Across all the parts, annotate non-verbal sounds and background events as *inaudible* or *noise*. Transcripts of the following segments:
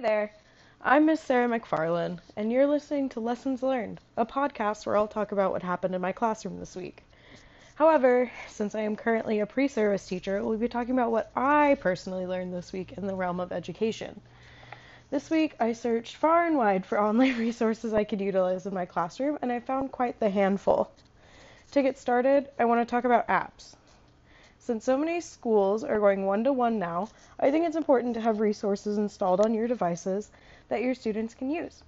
there. I'm Miss Sarah McFarlane, and you're listening to Lessons Learned, a podcast where I'll talk about what happened in my classroom this week. However, since I am currently a pre service teacher, we'll be talking about what I personally learned this week in the realm of education. This week, I searched far and wide for online *laughs* resources I could utilize in my classroom, and I found quite the handful. To get started, I want to talk about apps. Since so many schools are going one to one now, I think it's important to have resources installed on your devices that your students can use.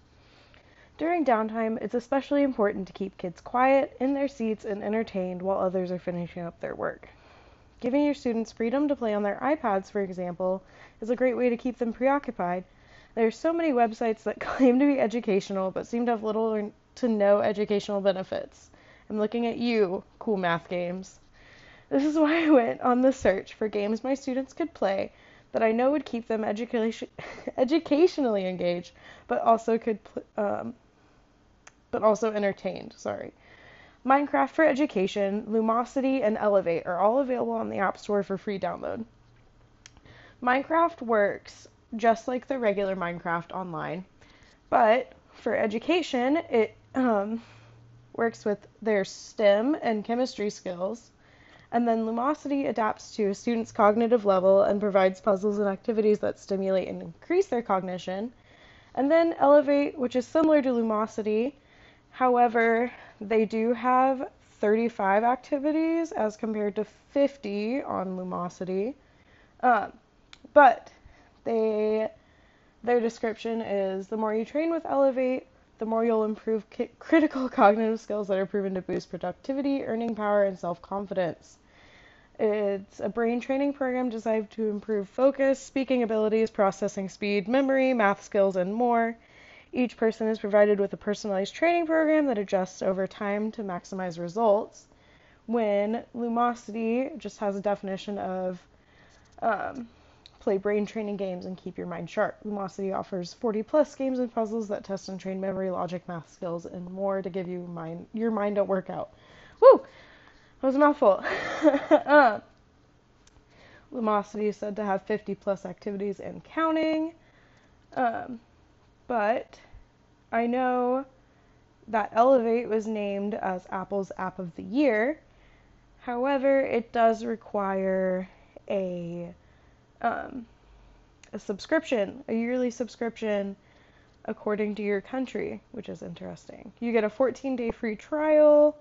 During downtime, it's especially important to keep kids quiet, in their seats, and entertained while others are finishing up their work. Giving your students freedom to play on their iPads, for example, is a great way to keep them preoccupied. There are so many websites that *laughs* claim to be educational but seem to have little to no educational benefits. I'm looking at you, cool math games. This is *laughs* why I went on the search for games my students could play that I know would keep them education, *laughs* educationally engaged, but also could um, but also entertained. Sorry. Minecraft for Education, Lumosity, and Elevate are all available on the App Store for free download. Minecraft works just like the regular Minecraft online, but for education, it um, works with their STEM and chemistry skills and then Lumosity adapts to a student's cognitive level and provides puzzles and activities that stimulate and increase their cognition. And then Elevate, which is similar to Lumosity, however, they do have 35 activities as compared to 50 on Lumosity. Um, but they their description is the more you train with Elevate, the more you'll improve critical *laughs* cognitive skills that are proven to boost productivity, earning power, and self confidence. It's a brain training program designed to improve focus, speaking abilities, processing speed, memory, math skills, and more. Each person is provided with a personalized training program that adjusts over time to maximize results. When Lumosity just has a definition of um, play brain training games and keep your mind sharp. Lumosity offers 40 plus games and puzzles that test and train memory, logic, math skills, and more to give you mind your mind a workout. Woo! That was a mouthful. *laughs* uh, Lumosity is said to have 50 plus activities and counting. Um, but I know that Elevate was named as Apple's App of the Year. However, it does require a um, a subscription, a yearly subscription according to your country, which is interesting. You get a 14 day free trial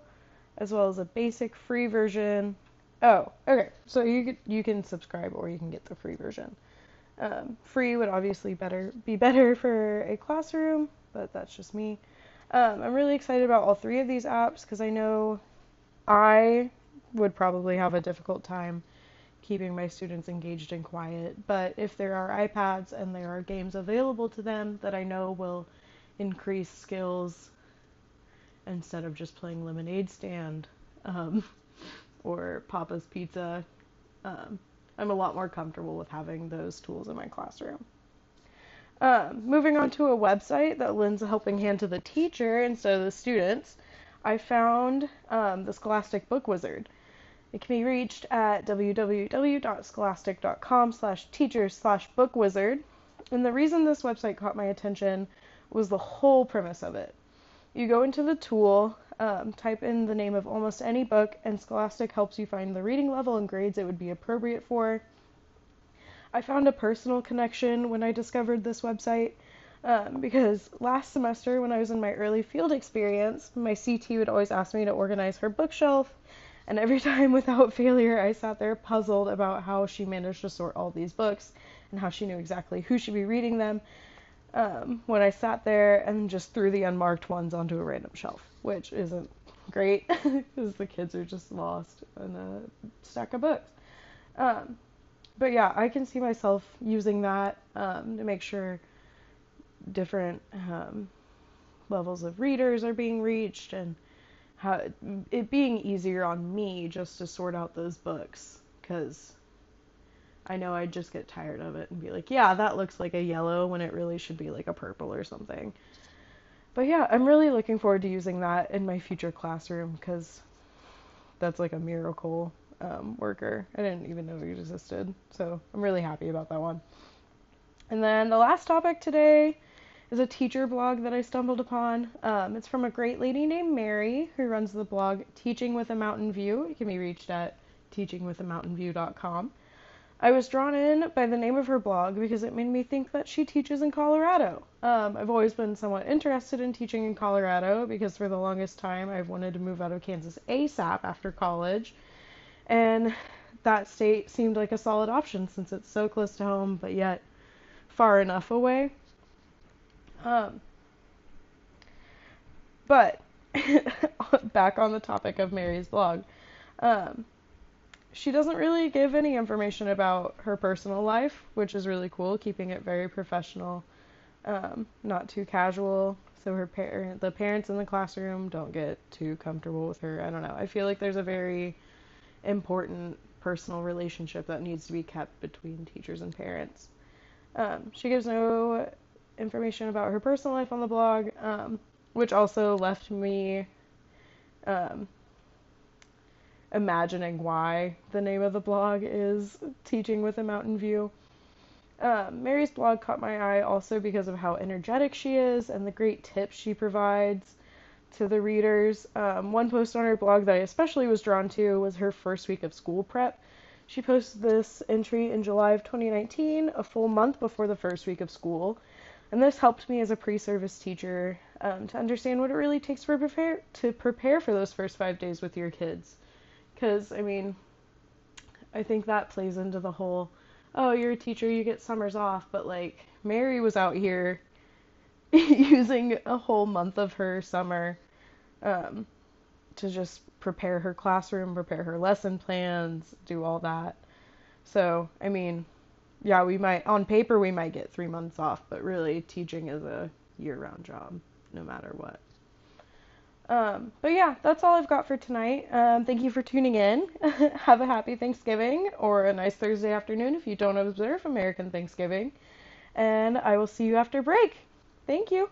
as well as a basic free version. Oh, okay. So you you can subscribe or you can get the free version. Um, free would obviously better be better *laughs* for a classroom, but that's just me. Um, I'm really excited about all three of these apps because I know I would probably have a difficult time keeping my students engaged and quiet. But if there are iPads and there are games available to them that I know will increase skills instead of just playing Lemonade Stand um, *laughs* or Papa's Pizza. Um, I'm a lot more comfortable with having those tools in my classroom. Um, moving on to a website that lends a helping hand to the teacher instead of the students, I found um, the Scholastic Book Wizard. It can be reached at www.scholastic.com slash teachers slash bookwizard. And the reason this website caught my attention was the whole premise of it. You go into the tool, um, type in the name of almost any book, and Scholastic helps you find the reading level and grades it would be appropriate for. I found a personal connection when I discovered this website um, because last semester, when I was in my early field experience, my CT would always ask me to organize her bookshelf, and every *laughs* time without failure, I sat there puzzled about how she managed to sort all these books and how she knew exactly who should be reading them um, when I sat there and just threw the unmarked ones onto a random shelf, which isn't great *laughs* because the kids are just lost in a stack of books. Um, but yeah, I can see myself using that um, to make sure different um, levels of readers are being reached and how it being easier on me just to sort out those books because I know I'd just get tired of it and be like, yeah, that looks like a yellow when it really should be like a purple or something. But yeah, I'm really looking forward to using that in my future classroom because that's like a miracle um, worker. I didn't even know it existed. So I'm really happy about that one. And then the last topic today is a teacher blog that I stumbled upon. Um, it's from a great lady named Mary who runs the blog Teaching with a Mountain View. It can be reached at teachingwithamountainview.com. I was drawn in by the name of her blog because it made me think that she teaches in Colorado. Um, I've always been somewhat interested in teaching in Colorado because for the longest time I've wanted to move out of Kansas ASAP after college. And that state seemed like a solid option since it's so close to home but yet far enough away. Um, but *laughs* back on the topic of Mary's blog. Um, she doesn't really give any information about her personal life, which is really cool, keeping it very professional, um, not too casual. So her parent, the parents in the classroom don't get too comfortable with her. I don't know. I feel like there's a very important personal relationship that needs to be kept between teachers and parents. Um, she gives no information about her personal life on the blog, um, which also left me um, imagining why the name of the blog is Teaching with a Mountain View. Um, Mary's blog caught my eye also because of how energetic she is and the great tips she provides to the readers. Um, one post on her blog that I especially was drawn to was her first week of school prep. She posted this entry in July of 2019, a full month before the first week of school. And this helped me as a pre-service teacher um, to understand what it really takes for prepare to prepare for those first five days with your kids. Because, I mean, I think that plays into the whole, oh, you're a teacher, you get summers off. But, like, Mary was out here *laughs* using a whole month of her summer um, to just prepare her classroom, prepare her lesson plans, do all that. So, I mean, yeah, we might, on paper, we might get three months off, but really, teaching is a year round job, no matter what. Um, but yeah, that's all I've got for tonight. Um, thank you for tuning in. *laughs* Have a happy Thanksgiving or a nice Thursday afternoon if you don't observe American Thanksgiving. And I will see you after break. Thank you.